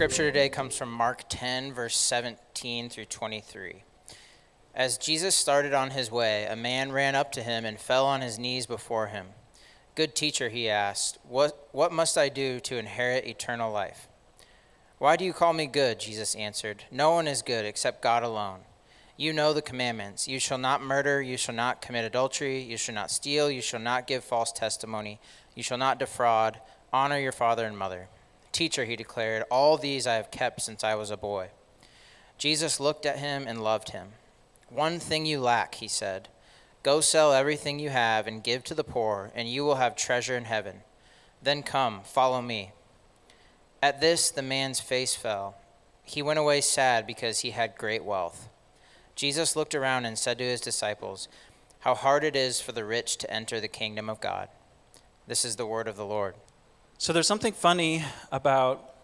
scripture today comes from Mark 10, verse 17 through 23. As Jesus started on his way, a man ran up to him and fell on his knees before him. Good teacher, he asked, what, what must I do to inherit eternal life? Why do you call me good? Jesus answered. No one is good except God alone. You know the commandments. You shall not murder, you shall not commit adultery, you shall not steal, you shall not give false testimony, you shall not defraud, honor your father and mother. Teacher, he declared, all these I have kept since I was a boy. Jesus looked at him and loved him. One thing you lack, he said. Go sell everything you have and give to the poor, and you will have treasure in heaven. Then come, follow me. At this, the man's face fell. He went away sad because he had great wealth. Jesus looked around and said to his disciples, How hard it is for the rich to enter the kingdom of God. This is the word of the Lord. So there's something funny about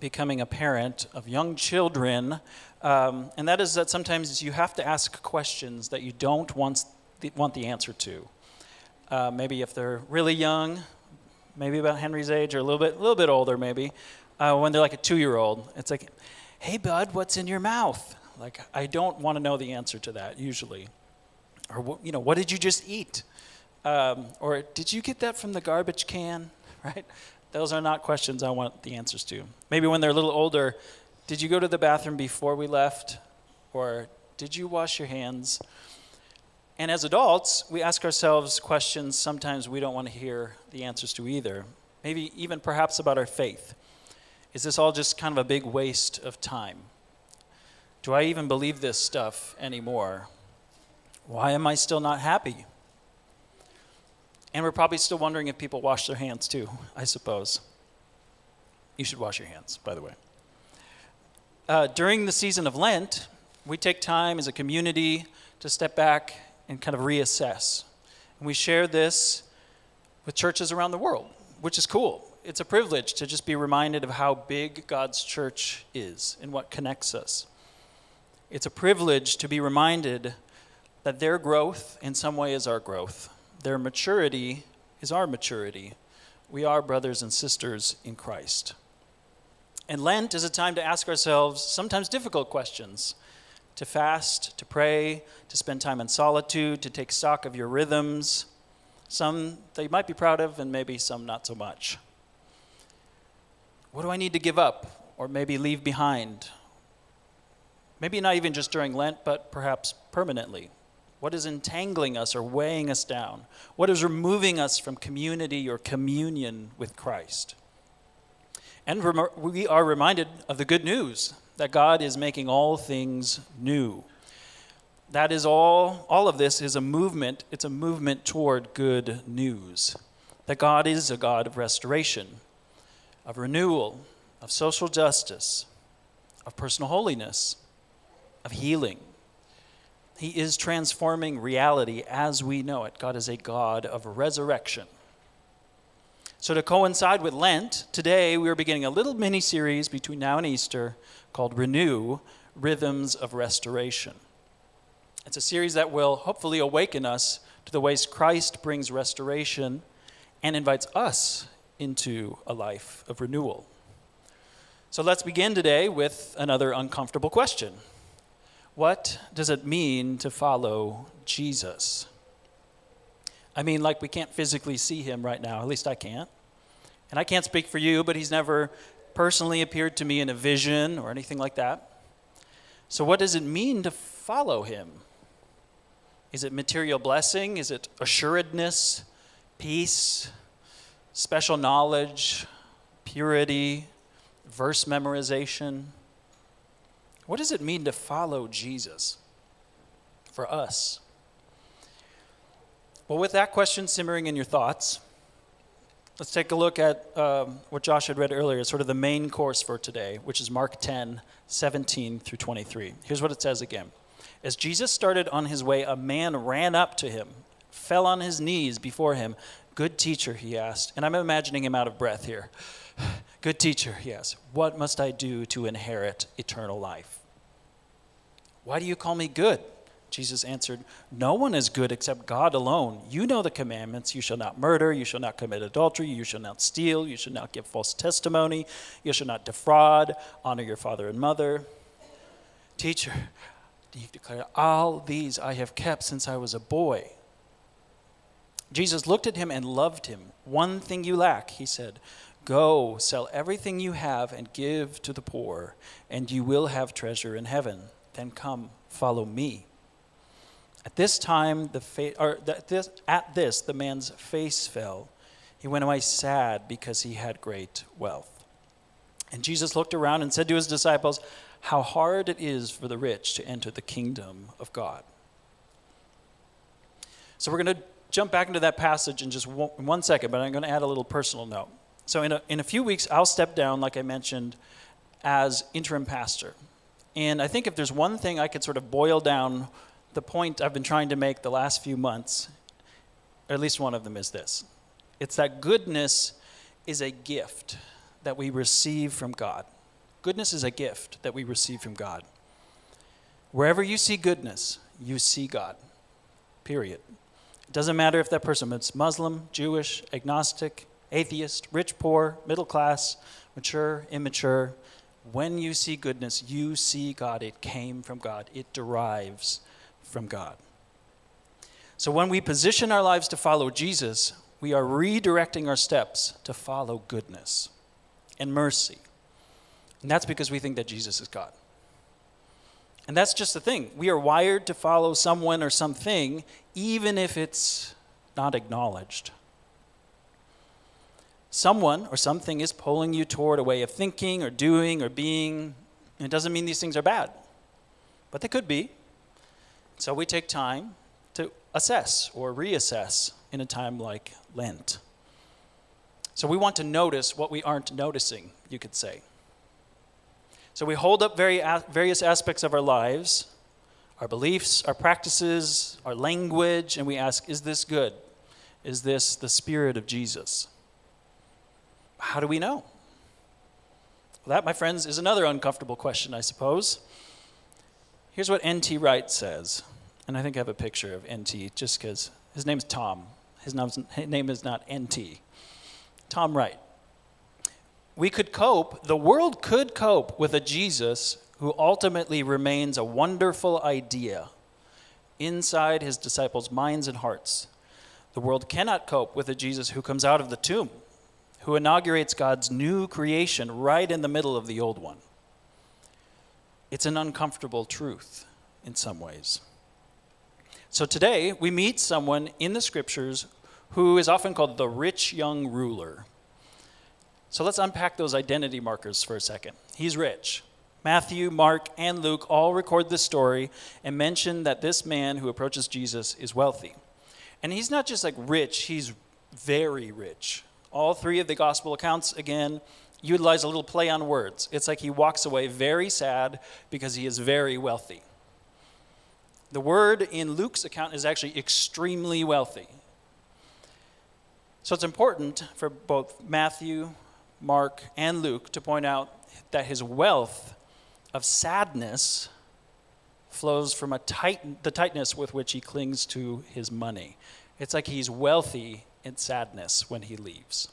becoming a parent of young children, um, and that is that sometimes you have to ask questions that you don't want the, want the answer to. Uh, maybe if they're really young, maybe about Henry's age, or a little bit, a little bit older, maybe. Uh, when they're like a two-year-old, it's like, "Hey, bud, what's in your mouth?" Like, I don't want to know the answer to that usually. Or, you know, what did you just eat? Um, or did you get that from the garbage can? Right? Those are not questions I want the answers to. Maybe when they're a little older, did you go to the bathroom before we left? Or did you wash your hands? And as adults, we ask ourselves questions sometimes we don't want to hear the answers to either. Maybe even perhaps about our faith. Is this all just kind of a big waste of time? Do I even believe this stuff anymore? Why am I still not happy? And we're probably still wondering if people wash their hands too, I suppose. You should wash your hands, by the way. Uh, during the season of Lent, we take time as a community to step back and kind of reassess. And we share this with churches around the world, which is cool. It's a privilege to just be reminded of how big God's church is and what connects us. It's a privilege to be reminded that their growth, in some way, is our growth. Their maturity is our maturity. We are brothers and sisters in Christ. And Lent is a time to ask ourselves sometimes difficult questions to fast, to pray, to spend time in solitude, to take stock of your rhythms, some that you might be proud of, and maybe some not so much. What do I need to give up or maybe leave behind? Maybe not even just during Lent, but perhaps permanently. What is entangling us or weighing us down? What is removing us from community or communion with Christ? And we are reminded of the good news that God is making all things new. That is all, all of this is a movement, it's a movement toward good news. That God is a God of restoration, of renewal, of social justice, of personal holiness, of healing. He is transforming reality as we know it. God is a God of resurrection. So, to coincide with Lent, today we are beginning a little mini series between now and Easter called Renew Rhythms of Restoration. It's a series that will hopefully awaken us to the ways Christ brings restoration and invites us into a life of renewal. So, let's begin today with another uncomfortable question what does it mean to follow Jesus? I mean, like we can't physically see him right now, at least I can't. And I can't speak for you, but he's never personally appeared to me in a vision or anything like that. So, what does it mean to follow him? Is it material blessing? Is it assuredness, peace, special knowledge, purity, verse memorization? What does it mean to follow Jesus for us? Well, with that question simmering in your thoughts, let's take a look at um, what Josh had read earlier, sort of the main course for today, which is Mark 10, 17 through 23. Here's what it says again. As Jesus started on his way, a man ran up to him, fell on his knees before him. Good teacher, he asked. And I'm imagining him out of breath here. Good teacher, yes. What must I do to inherit eternal life? Why do you call me good? Jesus answered, No one is good except God alone. You know the commandments you shall not murder, you shall not commit adultery, you shall not steal, you shall not give false testimony, you shall not defraud, honor your father and mother. Teacher, he declared, All these I have kept since I was a boy. Jesus looked at him and loved him. One thing you lack, he said. Go, sell everything you have and give to the poor, and you will have treasure in heaven. Then come, follow me. At this time, the fa- or this, at this, the man's face fell. He went away sad because he had great wealth. And Jesus looked around and said to his disciples, How hard it is for the rich to enter the kingdom of God. So we're going to jump back into that passage in just one, one second, but I'm going to add a little personal note. So in a, in a few weeks, I'll step down, like I mentioned, as interim pastor. And I think if there's one thing I could sort of boil down the point I've been trying to make the last few months, or at least one of them is this it's that goodness is a gift that we receive from God. Goodness is a gift that we receive from God. Wherever you see goodness, you see God. Period. It doesn't matter if that person is Muslim, Jewish, agnostic, atheist, rich, poor, middle class, mature, immature. When you see goodness, you see God. It came from God, it derives from God. So when we position our lives to follow Jesus, we are redirecting our steps to follow goodness and mercy. And that's because we think that Jesus is God. And that's just the thing. We are wired to follow someone or something, even if it's not acknowledged. Someone or something is pulling you toward a way of thinking or doing or being. It doesn't mean these things are bad, but they could be. So we take time to assess or reassess in a time like Lent. So we want to notice what we aren't noticing, you could say. So we hold up very, various aspects of our lives, our beliefs, our practices, our language, and we ask, is this good? Is this the spirit of Jesus? How do we know? Well, that, my friends, is another uncomfortable question, I suppose. Here's what N.T. Wright says, and I think I have a picture of N.T. just because his name's Tom. His name is not N.T. Tom Wright. We could cope, the world could cope with a Jesus who ultimately remains a wonderful idea inside his disciples' minds and hearts. The world cannot cope with a Jesus who comes out of the tomb, who inaugurates God's new creation right in the middle of the old one. It's an uncomfortable truth in some ways. So today, we meet someone in the scriptures who is often called the rich young ruler. So let's unpack those identity markers for a second. He's rich. Matthew, Mark, and Luke all record this story and mention that this man who approaches Jesus is wealthy. And he's not just like rich, he's very rich. All three of the gospel accounts, again, utilize a little play on words. It's like he walks away very sad because he is very wealthy. The word in Luke's account is actually extremely wealthy. So it's important for both Matthew, Mark, and Luke to point out that his wealth of sadness flows from a tight, the tightness with which he clings to his money. It's like he's wealthy in sadness when he leaves.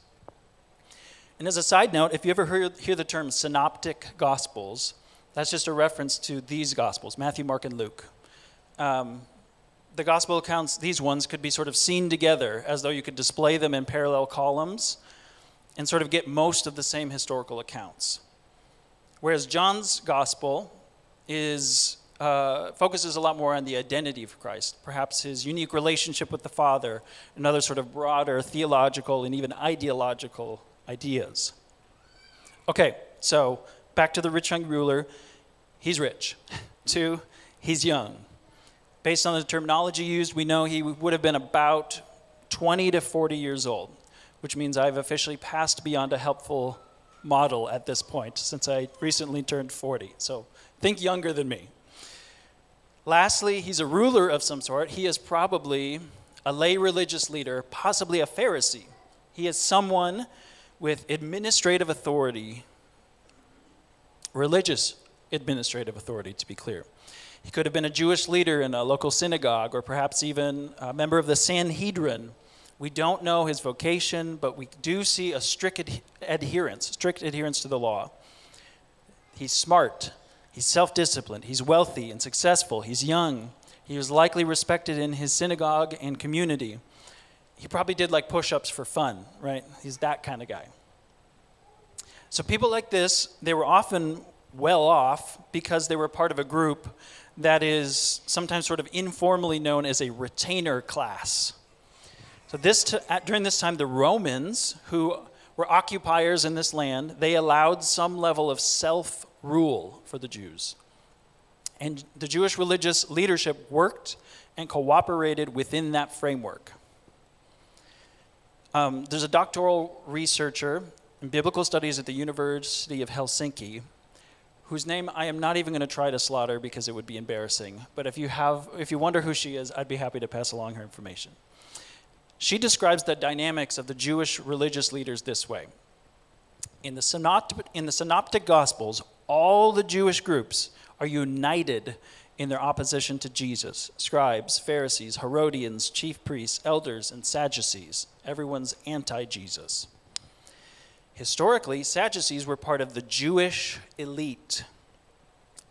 And as a side note, if you ever hear, hear the term synoptic gospels, that's just a reference to these gospels Matthew, Mark, and Luke. Um, the gospel accounts, these ones, could be sort of seen together as though you could display them in parallel columns and sort of get most of the same historical accounts. Whereas John's gospel is, uh, focuses a lot more on the identity of Christ, perhaps his unique relationship with the Father, and other sort of broader theological and even ideological ideas. Okay, so back to the rich young ruler. He's rich. Two, he's young. Based on the terminology used, we know he would have been about 20 to 40 years old, which means I've officially passed beyond a helpful model at this point since I recently turned 40. So think younger than me. Lastly, he's a ruler of some sort. He is probably a lay religious leader, possibly a Pharisee. He is someone with administrative authority, religious administrative authority, to be clear. He could have been a Jewish leader in a local synagogue or perhaps even a member of the Sanhedrin. We don't know his vocation, but we do see a strict ad- adherence, strict adherence to the law. He's smart, he's self disciplined, he's wealthy and successful, he's young, he was likely respected in his synagogue and community. He probably did like push ups for fun, right? He's that kind of guy. So, people like this, they were often well off because they were part of a group that is sometimes sort of informally known as a retainer class. So this t- at, during this time, the Romans, who were occupiers in this land, they allowed some level of self-rule for the Jews. And the Jewish religious leadership worked and cooperated within that framework. Um, there's a doctoral researcher in biblical studies at the University of Helsinki whose name I am not even going to try to slaughter because it would be embarrassing. But if you have if you wonder who she is, I'd be happy to pass along her information. She describes the dynamics of the Jewish religious leaders this way. In the, synoptic, in the synoptic gospels, all the Jewish groups are united in their opposition to Jesus. Scribes, Pharisees, Herodians, chief priests, elders, and Sadducees. Everyone's anti Jesus. Historically, Sadducees were part of the Jewish elite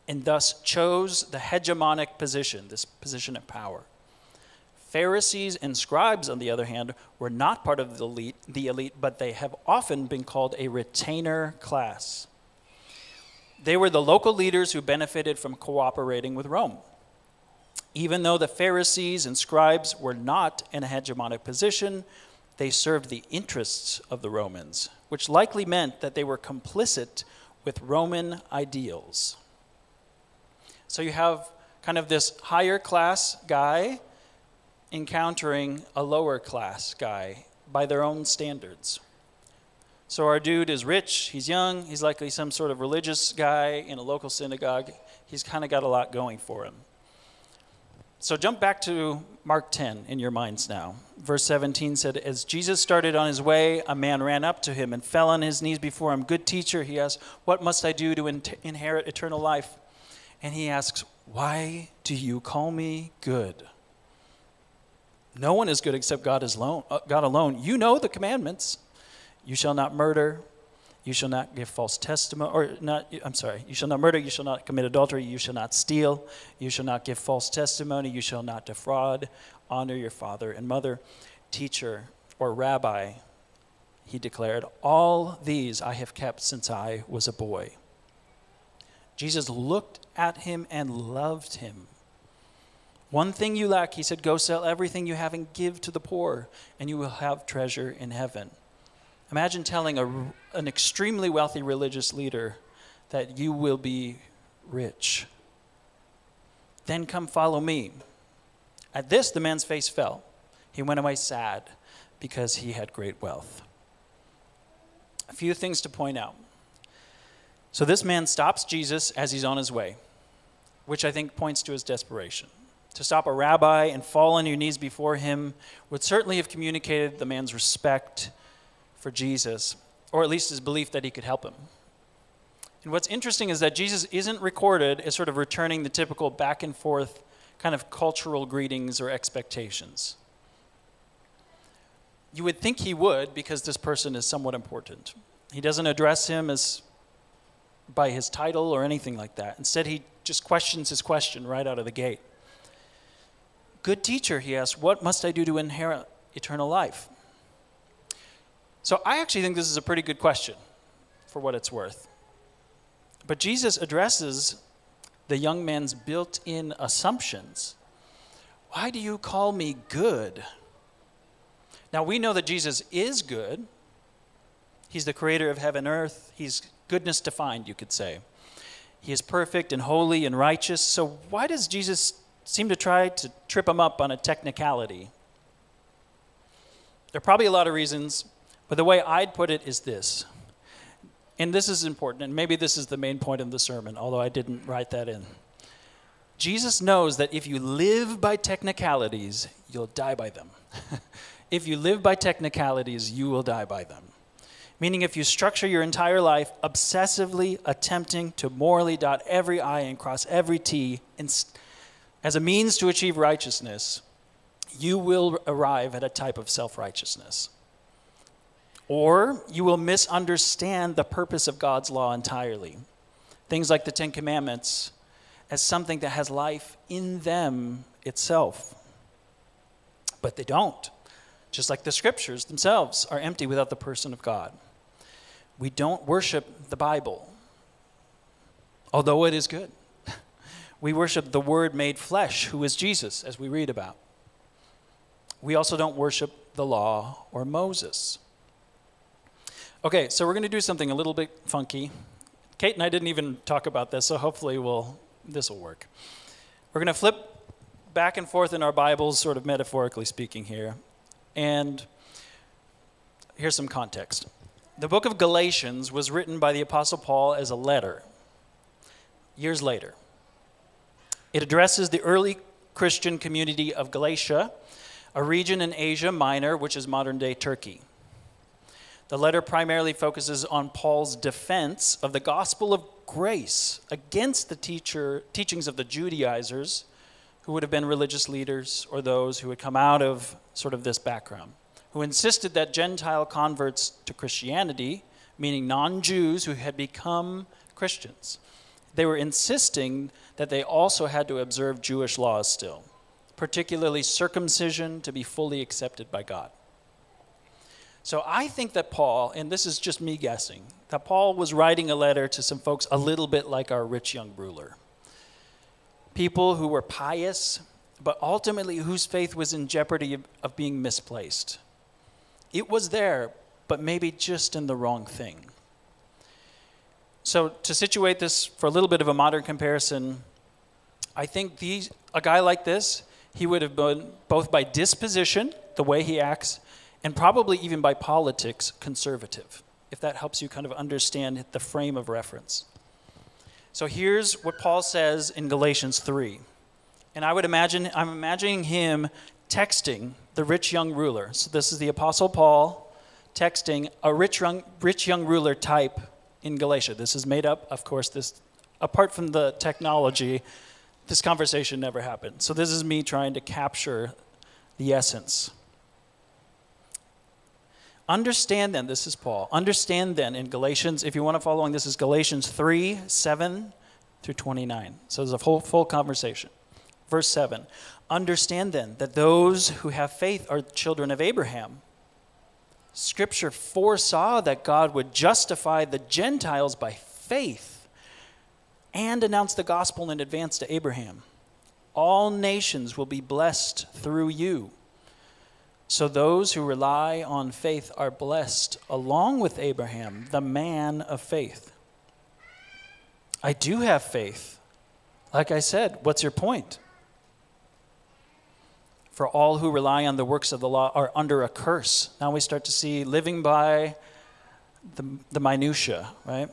and thus chose the hegemonic position, this position of power. Pharisees and scribes, on the other hand, were not part of the elite, the elite, but they have often been called a retainer class. They were the local leaders who benefited from cooperating with Rome. Even though the Pharisees and scribes were not in a hegemonic position, they served the interests of the Romans, which likely meant that they were complicit with Roman ideals. So you have kind of this higher class guy encountering a lower class guy by their own standards. So our dude is rich, he's young, he's likely some sort of religious guy in a local synagogue. He's kind of got a lot going for him. So jump back to Mark 10 in your minds now. Verse 17 said, As Jesus started on his way, a man ran up to him and fell on his knees before him. Good teacher, he asked, What must I do to in- inherit eternal life? And he asks, Why do you call me good? No one is good except God, alone, uh, God alone. You know the commandments. You shall not murder, you shall not give false testimony, or not, I'm sorry, you shall not murder, you shall not commit adultery, you shall not steal, you shall not give false testimony, you shall not defraud, honor your father and mother, teacher or rabbi, he declared, All these I have kept since I was a boy. Jesus looked at him and loved him. One thing you lack, he said, go sell everything you have and give to the poor, and you will have treasure in heaven. Imagine telling a, an extremely wealthy religious leader that you will be rich. Then come follow me. At this, the man's face fell. He went away sad because he had great wealth. A few things to point out. So, this man stops Jesus as he's on his way, which I think points to his desperation. To stop a rabbi and fall on your knees before him would certainly have communicated the man's respect for Jesus, or at least his belief that he could help him. And what's interesting is that Jesus isn't recorded as sort of returning the typical back and forth kind of cultural greetings or expectations. You would think he would because this person is somewhat important. He doesn't address him as by his title or anything like that. Instead, he just questions his question right out of the gate. Good teacher, he asks, what must I do to inherit eternal life? So I actually think this is a pretty good question for what it's worth. But Jesus addresses the young man's built in assumptions. Why do you call me good? Now we know that Jesus is good. He's the creator of heaven and earth. He's goodness defined, you could say. He is perfect and holy and righteous. So why does Jesus seem to try to trip him up on a technicality? There are probably a lot of reasons, but the way I'd put it is this. And this is important, and maybe this is the main point of the sermon, although I didn't write that in. Jesus knows that if you live by technicalities, you'll die by them. if you live by technicalities, you will die by them. Meaning, if you structure your entire life obsessively attempting to morally dot every I and cross every T as a means to achieve righteousness, you will arrive at a type of self righteousness. Or you will misunderstand the purpose of God's law entirely. Things like the Ten Commandments as something that has life in them itself. But they don't. Just like the scriptures themselves are empty without the person of God. We don't worship the Bible, although it is good. We worship the Word made flesh, who is Jesus, as we read about. We also don't worship the law or Moses. Okay, so we're going to do something a little bit funky. Kate and I didn't even talk about this, so hopefully we'll, this will work. We're going to flip back and forth in our Bibles, sort of metaphorically speaking here. And here's some context. The book of Galatians was written by the Apostle Paul as a letter years later. It addresses the early Christian community of Galatia, a region in Asia Minor, which is modern day Turkey. The letter primarily focuses on Paul's defense of the gospel of grace against the teacher, teachings of the Judaizers, who would have been religious leaders or those who had come out of sort of this background who insisted that Gentile converts to Christianity, meaning non Jews who had become Christians, they were insisting that they also had to observe Jewish laws still, particularly circumcision to be fully accepted by God. So I think that Paul, and this is just me guessing, that Paul was writing a letter to some folks a little bit like our rich young ruler. People who were pious, but ultimately whose faith was in jeopardy of, of being misplaced. It was there, but maybe just in the wrong thing. So, to situate this for a little bit of a modern comparison, I think these, a guy like this, he would have been both by disposition, the way he acts, and probably even by politics, conservative, if that helps you kind of understand the frame of reference. So here's what Paul says in Galatians 3. And I would imagine, I'm imagining him texting the rich young ruler. So this is the Apostle Paul texting a rich young, rich young ruler type in Galatia. This is made up, of course, this apart from the technology, this conversation never happened. So this is me trying to capture the essence. Understand then, this is Paul. Understand then in Galatians, if you want to follow along, this is Galatians 3 7 through 29. So there's a full, full conversation. Verse 7 Understand then that those who have faith are children of Abraham. Scripture foresaw that God would justify the Gentiles by faith and announce the gospel in advance to Abraham. All nations will be blessed through you. So those who rely on faith are blessed along with Abraham, the man of faith. I do have faith. Like I said, what's your point? For all who rely on the works of the law are under a curse. Now we start to see living by the, the minutiae, right?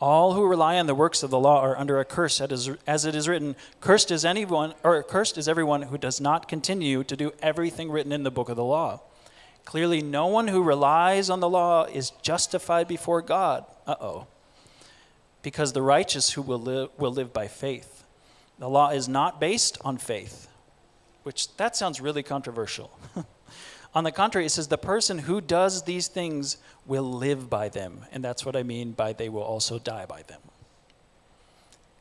All who rely on the works of the law are under a curse, as it is written, "Cursed is anyone, or cursed is everyone who does not continue to do everything written in the book of the law." Clearly, no one who relies on the law is justified before God. Uh oh. Because the righteous who will live, will live by faith. The law is not based on faith which that sounds really controversial. On the contrary, it says the person who does these things will live by them. And that's what I mean by they will also die by them.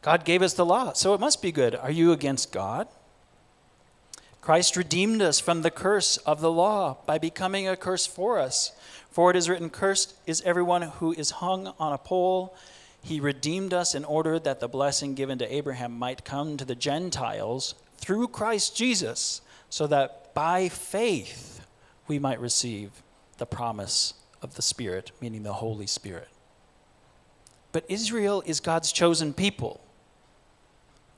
God gave us the law, so it must be good. Are you against God? Christ redeemed us from the curse of the law by becoming a curse for us. For it is written, Cursed is everyone who is hung on a pole. He redeemed us in order that the blessing given to Abraham might come to the Gentiles through Christ Jesus, so that by faith we might receive the promise of the Spirit, meaning the Holy Spirit. But Israel is God's chosen people.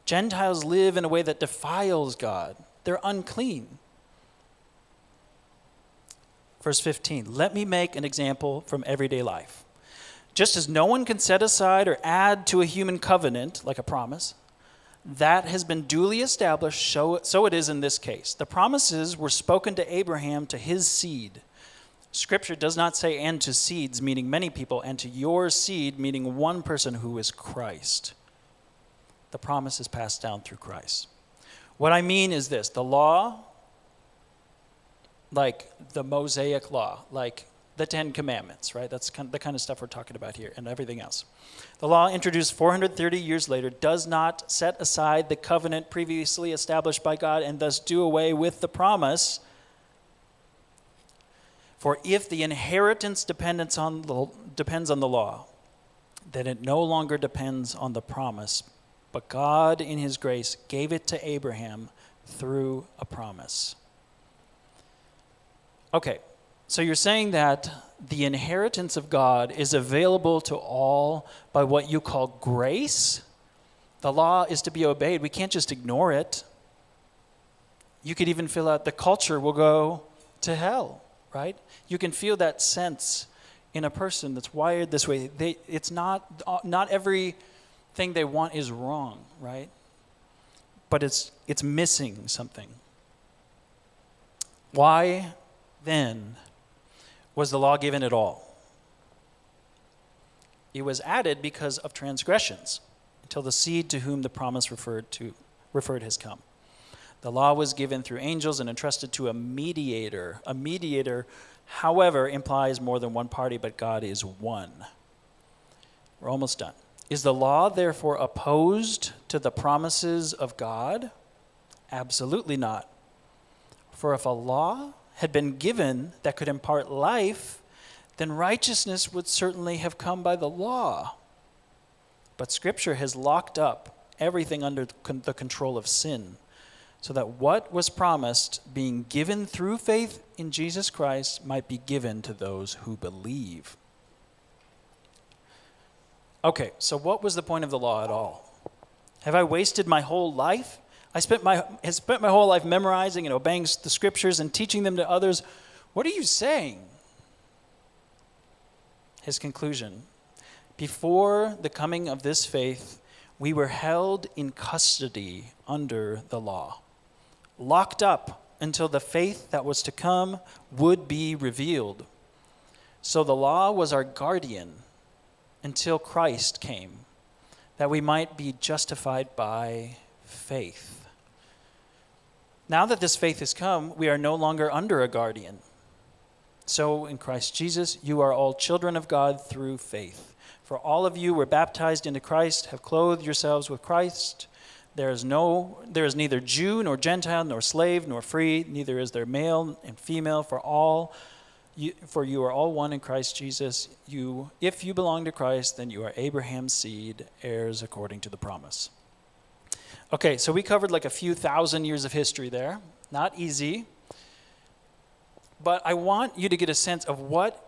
Gentiles live in a way that defiles God, they're unclean. Verse 15 Let me make an example from everyday life. Just as no one can set aside or add to a human covenant, like a promise, that has been duly established, so, so it is in this case. The promises were spoken to Abraham to his seed. Scripture does not say, and to seeds, meaning many people, and to your seed, meaning one person who is Christ. The promise is passed down through Christ. What I mean is this the law, like the Mosaic law, like the Ten Commandments, right? That's kind of the kind of stuff we're talking about here, and everything else. The law, introduced 430 years later, does not set aside the covenant previously established by God and thus do away with the promise. For if the inheritance dependence on the, depends on the law, then it no longer depends on the promise, but God, in His grace, gave it to Abraham through a promise. Okay, so you're saying that the inheritance of God is available to all by what you call grace? The law is to be obeyed. We can't just ignore it. You could even feel out the culture will go to hell, right? You can feel that sense in a person that's wired this way. They, it's not, not everything they want is wrong, right? But it's, it's missing something. Why then was the law given at all? It was added because of transgressions, until the seed to whom the promise referred to referred has come. The law was given through angels and entrusted to a mediator. A mediator, however, implies more than one party, but God is one. We're almost done. Is the law therefore opposed to the promises of God? Absolutely not. For if a law had been given that could impart life, then righteousness would certainly have come by the law. But Scripture has locked up everything under the control of sin, so that what was promised, being given through faith in Jesus Christ, might be given to those who believe. Okay, so what was the point of the law at all? Have I wasted my whole life I spent my, has spent my whole life memorizing and obeying the scriptures and teaching them to others. What are you saying? His conclusion Before the coming of this faith, we were held in custody under the law, locked up until the faith that was to come would be revealed. So the law was our guardian until Christ came, that we might be justified by faith. Now that this faith has come, we are no longer under a guardian. So in Christ Jesus, you are all children of God through faith. For all of you were baptized into Christ, have clothed yourselves with Christ. There is no there is neither Jew nor Gentile nor slave nor free, neither is there male and female, for all you, for you are all one in Christ Jesus. You if you belong to Christ, then you are Abraham's seed, heirs according to the promise. Okay, so we covered like a few thousand years of history there. Not easy. But I want you to get a sense of what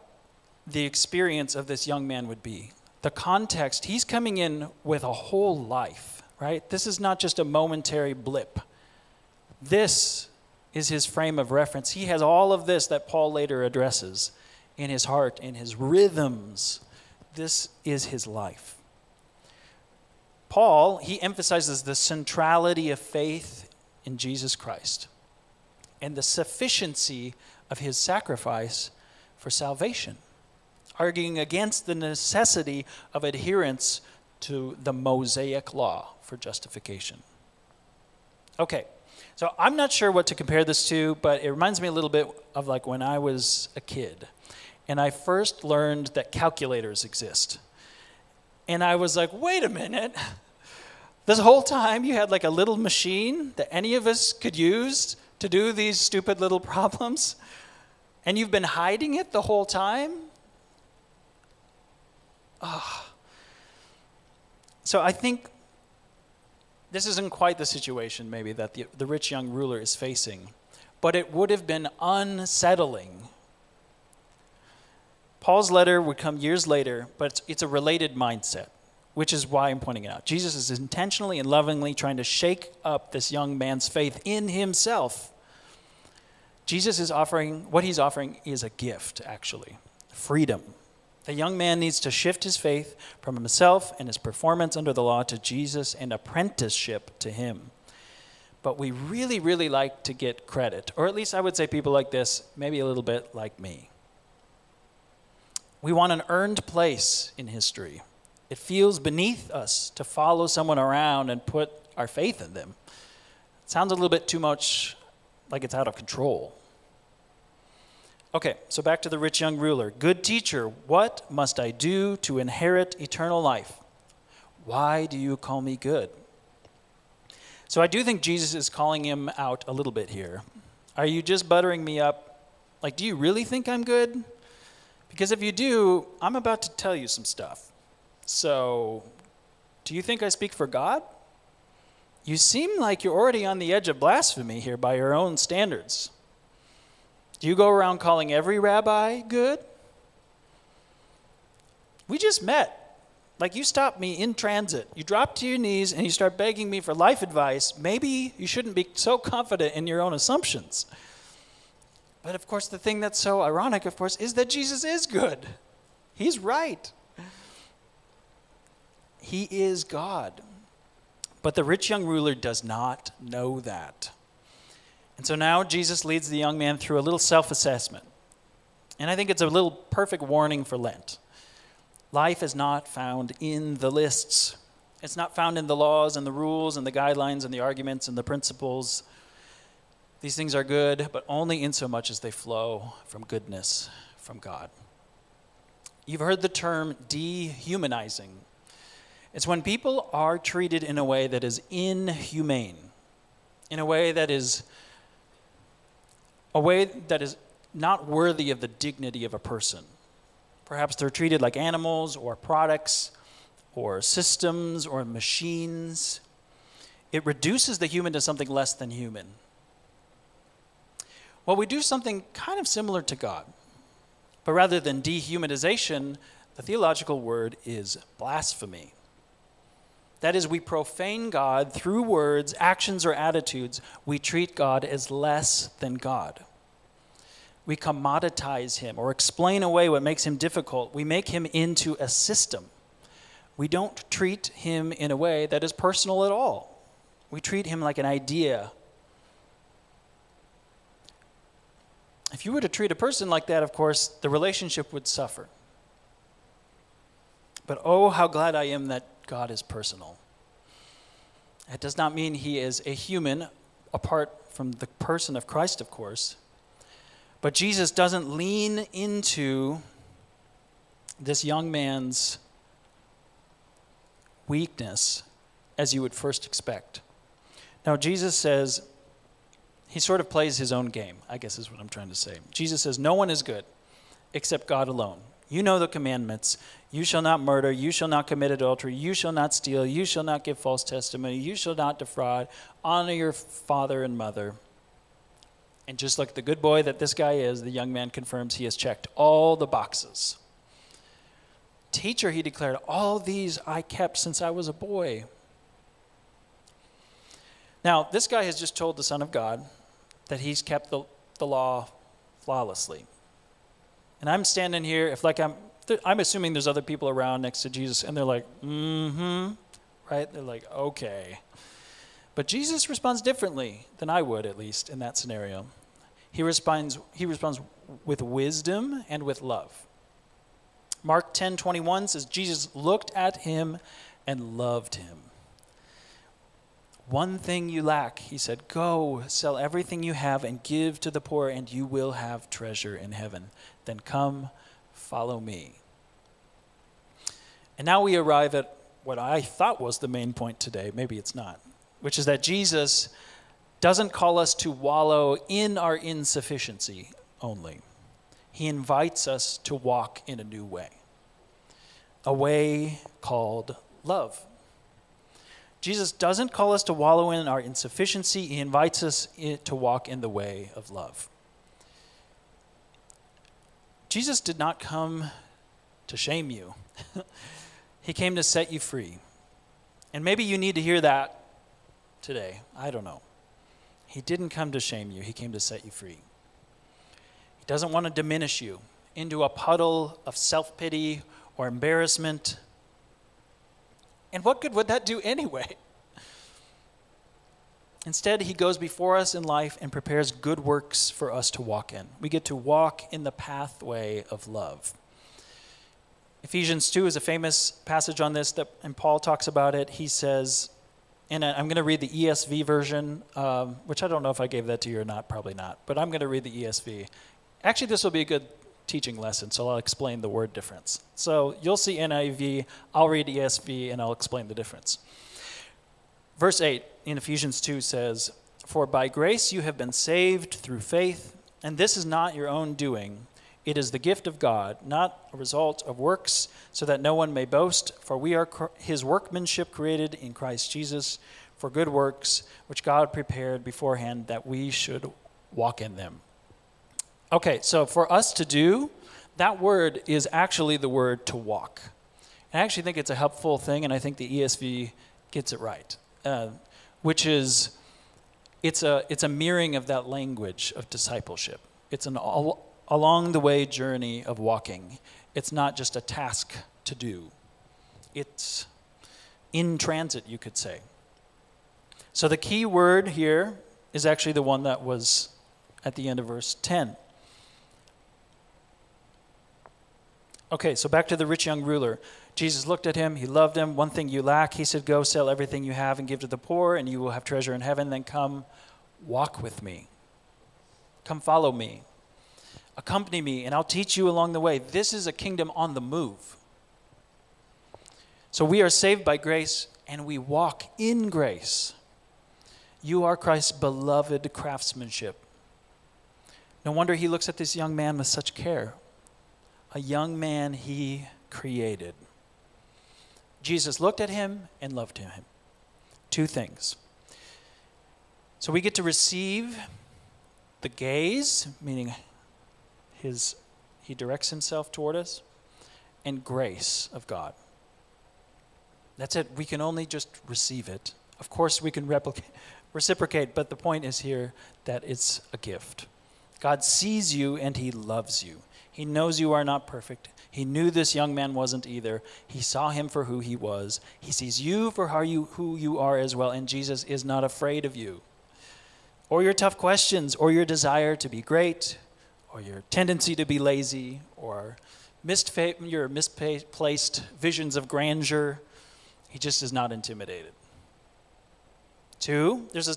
the experience of this young man would be. The context, he's coming in with a whole life, right? This is not just a momentary blip. This is his frame of reference. He has all of this that Paul later addresses in his heart, in his rhythms. This is his life. Paul, he emphasizes the centrality of faith in Jesus Christ and the sufficiency of his sacrifice for salvation, arguing against the necessity of adherence to the Mosaic law for justification. Okay, so I'm not sure what to compare this to, but it reminds me a little bit of like when I was a kid and I first learned that calculators exist. And I was like, wait a minute. This whole time you had like a little machine that any of us could use to do these stupid little problems, and you've been hiding it the whole time? Oh. So I think this isn't quite the situation, maybe, that the, the rich young ruler is facing, but it would have been unsettling Paul's letter would come years later, but it's, it's, a related mindset, which is why I'm pointing it out. Jesus is intentionally and lovingly trying to shake up this young man's faith in himself. Jesus is offering, what he's offering is a gift, actually freedom. The young man needs to shift his faith from himself and his performance under the law to Jesus and apprenticeship to him. But we really, really like to get credit, or at least I would say people like this, maybe a little bit like me We want an earned place in history. It feels beneath us to follow someone around and put our faith in them. It sounds a little bit too much like it's out of control. Okay, so back to the rich young ruler. Good teacher, what must I do to inherit eternal life? Why do you call me good? So I do think Jesus is calling him out a little bit here. Are you just buttering me up? Like, do you really think I'm good? Because if you do, I'm about to tell you some stuff. So, do you think I speak for God? You seem like you're already on the edge of blasphemy here by your own standards. Do you go around calling every rabbi good? We just met. Like you stopped me in transit. You dropped to your knees and you start begging me for life advice. Maybe you shouldn't be so confident in your own assumptions. But of course, the thing that's so ironic, of course, is that Jesus is good. He's right. He is God. But the rich young ruler does not know that. And so now Jesus leads the young man through a little self assessment. And I think it's a little perfect warning for Lent. Life is not found in the lists, it's not found in the laws and the rules and the guidelines and the arguments and the principles. These things are good, but only in so much as they flow from goodness from God. You've heard the term dehumanizing. It's when people are treated in a way that is inhumane, in a way that is a way that is not worthy of the dignity of a person. Perhaps they're treated like animals or products or systems or machines. It reduces the human to something less than human. Well, we do something kind of similar to God. But rather than dehumanization, the theological word is blasphemy. That is, we profane God through words, actions, or attitudes. We treat God as less than God. We commoditize him or explain away what makes him difficult. We make him into a system. We don't treat him in a way that is personal at all. We treat him like an idea. If you were to treat a person like that, of course, the relationship would suffer. But oh, how glad I am that God is personal. It does not mean he is a human apart from the person of Christ, of course. But Jesus doesn't lean into this young man's weakness as you would first expect. Now, Jesus says, he sort of plays his own game, I guess is what I'm trying to say. Jesus says, No one is good except God alone. You know the commandments. You shall not murder. You shall not commit adultery. You shall not steal. You shall not give false testimony. You shall not defraud. Honor your father and mother. And just like the good boy that this guy is, the young man confirms he has checked all the boxes. Teacher, he declared, all these I kept since I was a boy. Now, this guy has just told the Son of God that he's kept the, the law flawlessly. And I'm standing here, if like I'm, I'm assuming there's other people around next to Jesus, and they're like, mm-hmm, right? They're like, okay. But Jesus responds differently than I would, at least, in that scenario. He responds, he responds with wisdom and with love. Mark 10 21 says, Jesus looked at him and loved him. One thing you lack, he said, go sell everything you have and give to the poor, and you will have treasure in heaven. Then come, follow me. And now we arrive at what I thought was the main point today. Maybe it's not, which is that Jesus doesn't call us to wallow in our insufficiency only. He invites us to walk in a new way, a way called love. Jesus doesn't call us to wallow in our insufficiency, He invites us to walk in the way of love. Jesus did not come to shame you, He came to set you free. And maybe you need to hear that today. I don't know. He didn't come to shame you, He came to set you free. He doesn't want to diminish you into a puddle of self pity or embarrassment. And what good would that do anyway? Instead, he goes before us in life and prepares good works for us to walk in. We get to walk in the pathway of love. Ephesians 2 is a famous passage on this, that, and Paul talks about it. He says, and I'm going to read the ESV version, um, which I don't know if I gave that to you or not, probably not, but I'm going to read the ESV. Actually, this will be a good teaching lesson, so I'll explain the word difference. So you'll see NIV, I'll read ESV, and I'll explain the difference. Verse 8 in Ephesians 2 says, For by grace you have been saved through faith, and this is not your own doing. It is the gift of God, not a result of works, so that no one may boast, for we are his workmanship created in Christ Jesus for good works, which God prepared beforehand that we should walk in them. Okay, so for us to do, that word is actually the word to walk. I actually think it's a helpful thing, and I think the ESV gets it right uh, which is it's a, it's a mirroring of that language of discipleship. It's an all, along the way journey of walking. It's not just a task to do, it's in transit, you could say. So the key word here is actually the one that was at the end of verse 10. Okay, so back to the rich young ruler. Jesus looked at him, he loved him. One thing you lack, he said, Go sell everything you have and give to the poor, and you will have treasure in heaven. Then come walk with me. Come follow me. Accompany me, and I'll teach you along the way. This is a kingdom on the move. So we are saved by grace, and we walk in grace. You are Christ's beloved craftsmanship. No wonder he looks at this young man with such care. A young man he created. Jesus looked at him and loved him. Two things. So we get to receive the gaze, meaning his he directs himself toward us, and grace of God. That's it. We can only just receive it. Of course, we can replicate, reciprocate, but the point is here that it's a gift. God sees you and he loves you. He knows you are not perfect. He knew this young man wasn't either. He saw him for who he was. He sees you for how you, who you are as well, and Jesus is not afraid of you. Or your tough questions, or your desire to be great, or your tendency to be lazy, or your misplaced visions of grandeur. He just is not intimidated. Two, there's a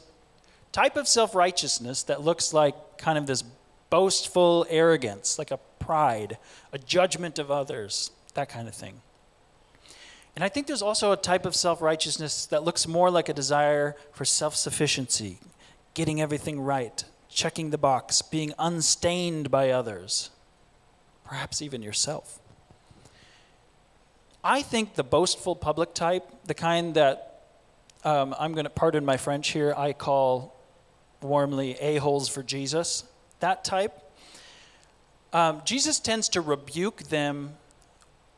type of self righteousness that looks like kind of this boastful arrogance, like a pride, a judgment of others, that kind of thing. And I think there's also a type of self righteousness that looks more like a desire for self sufficiency, getting everything right, checking the box, being unstained by others, perhaps even yourself. I think the boastful public type, the kind that um, I'm going to, pardon my French here, I call warmly a-holes for Jesus, that type, um, Jesus tends to rebuke them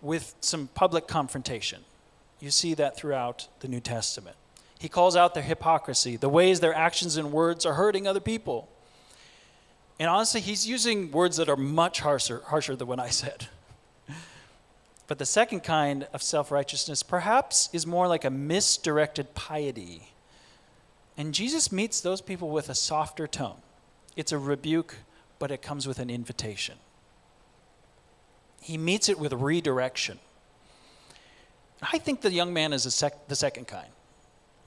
with some public confrontation. You see that throughout the New Testament. He calls out their hypocrisy, the ways their actions and words are hurting other people. And honestly, he's using words that are much harsher, harsher than what I said. But the second kind of self righteousness perhaps is more like a misdirected piety. And Jesus meets those people with a softer tone. It's a rebuke, but it comes with an invitation. He meets it with redirection. I think the young man is sec- the second kind.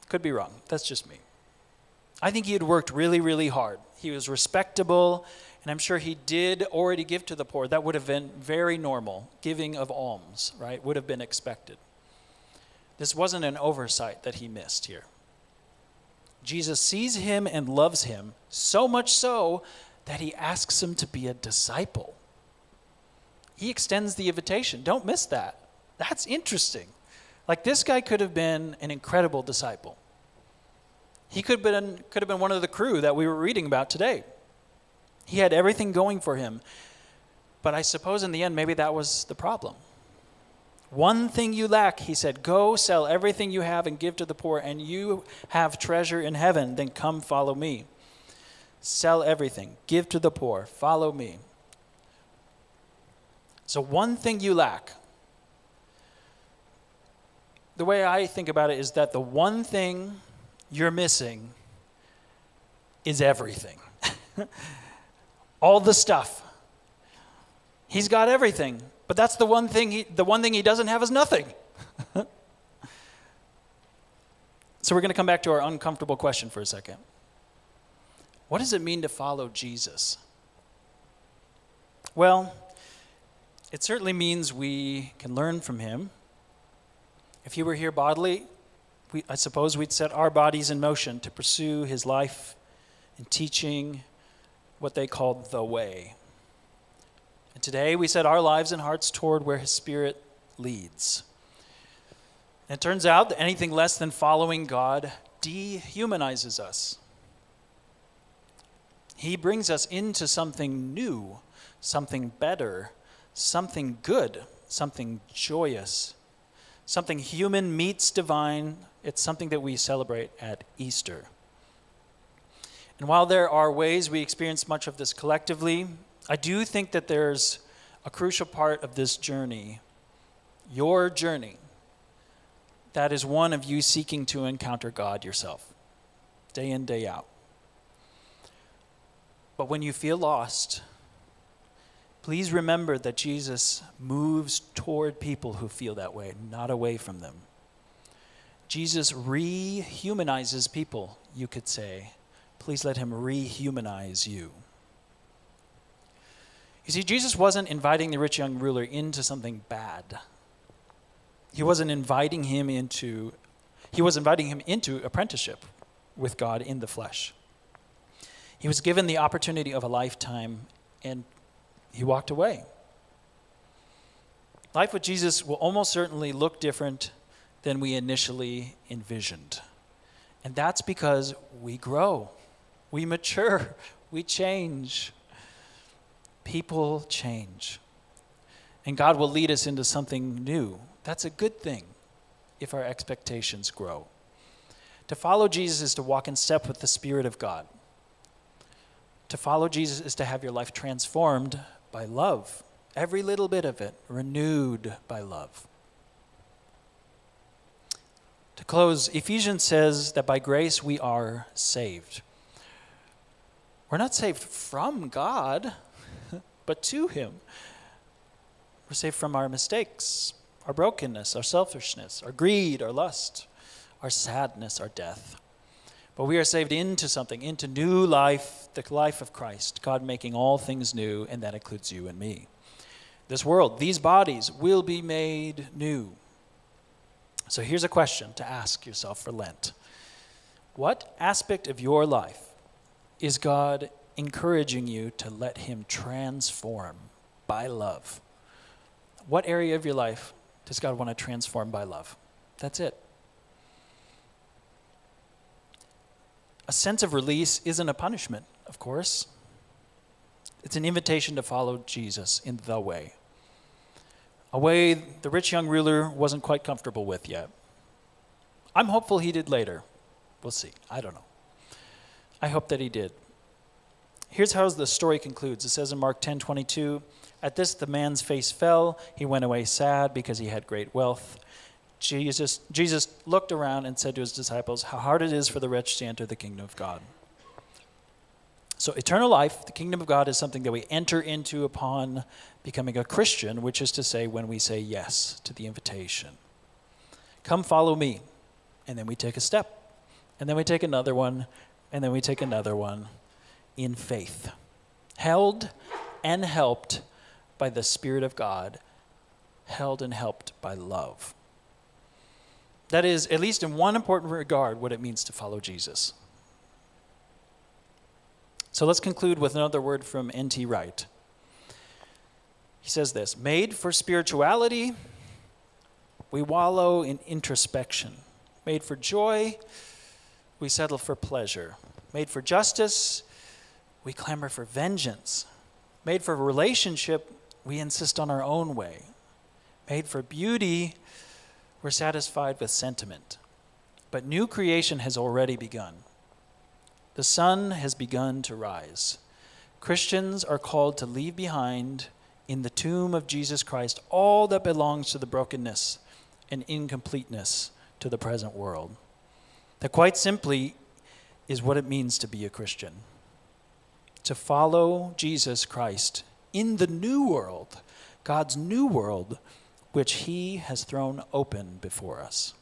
Could be wrong. That's just me. I think he had worked really, really hard. He was respectable, and I'm sure he did already give to the poor. That would have been very normal. Giving of alms, right, would have been expected. This wasn't an oversight that he missed here. Jesus sees him and loves him, so much so that he asks him to be a disciple he extends the invitation. Don't miss that. That's interesting. Like this guy could have been an incredible disciple. He could have been, could have been one of the crew that we were reading about today. He had everything going for him. But I suppose in the end, maybe that was the problem. One thing you lack, he said, go sell everything you have and give to the poor, and you have treasure in heaven. Then come follow me. Sell everything, give to the poor, follow me. So, one thing you lack. The way I think about it is that the one thing you're missing is everything. All the stuff. He's got everything. But that's the one thing he, the one thing he doesn't have is nothing. so we're going to come back to our uncomfortable question for a second. What does it mean to follow Jesus? Well, it certainly means we can learn from him. If he were here bodily, we, I suppose we'd set our bodies in motion to pursue his life and teaching, what they called the way. And today we set our lives and hearts toward where his spirit leads. And it turns out that anything less than following God dehumanizes us. He brings us into something new, something better, something good, something joyous, something human meets divine. It's something that we celebrate at Easter. And while there are ways we experience much of this collectively, I do think that there's a crucial part of this journey, your journey, that is one of you seeking to encounter God yourself, day in, day out. But when you feel lost, please remember that Jesus moves toward people who feel that way, not away from them. Jesus rehumanizes people, you could say. Please let him rehumanize you. You see, Jesus wasn't inviting the rich young ruler into something bad. He wasn't inviting him into he was inviting him into apprenticeship with God in the flesh. He was given the opportunity of a lifetime and he walked away. Life with Jesus will almost certainly look different than we initially envisioned. And that's because we grow, we mature, we change. People change. And God will lead us into something new. That's a good thing if our expectations grow. To follow Jesus is to walk in step with the Spirit of God. To follow Jesus is to have your life transformed by love, every little bit of it renewed by love. To close, Ephesians says that by grace we are saved. We're not saved from God, but to Him. We're saved from our mistakes, our brokenness, our selfishness, our greed, our lust, our sadness, our death. But we are saved into something, into new life, the life of Christ, God making all things new, and that includes you and me. This world, these bodies will be made new. So here's a question to ask yourself for Lent What aspect of your life is God encouraging you to let Him transform by love? What area of your life does God want to transform by love? That's it. A sense of release isn't a punishment, of course. It's an invitation to follow Jesus in the way. A way the rich young ruler wasn't quite comfortable with yet. I'm hopeful he did later. We'll see. I don't know. I hope that he did. Here's how the story concludes. It says in Mark 10 22, At this the man's face fell. He went away sad because he had great wealth. Jesus, Jesus looked around and said to his disciples, How hard it is for the rich to enter the kingdom of God. So, eternal life, the kingdom of God, is something that we enter into upon becoming a Christian, which is to say, when we say yes to the invitation. Come follow me. And then we take a step. And then we take another one. And then we take another one in faith, held and helped by the Spirit of God, held and helped by love. That is, at least in one important regard, what it means to follow Jesus. So let's conclude with another word from N.T. Wright. He says this Made for spirituality, we wallow in introspection. Made for joy, we settle for pleasure. Made for justice, we clamor for vengeance. Made for relationship, we insist on our own way. Made for beauty, we're satisfied with sentiment. But new creation has already begun. The sun has begun to rise. Christians are called to leave behind in the tomb of Jesus Christ all that belongs to the brokenness and incompleteness to the present world. That quite simply is what it means to be a Christian. To follow Jesus Christ in the new world God's new world, which He has thrown open before us.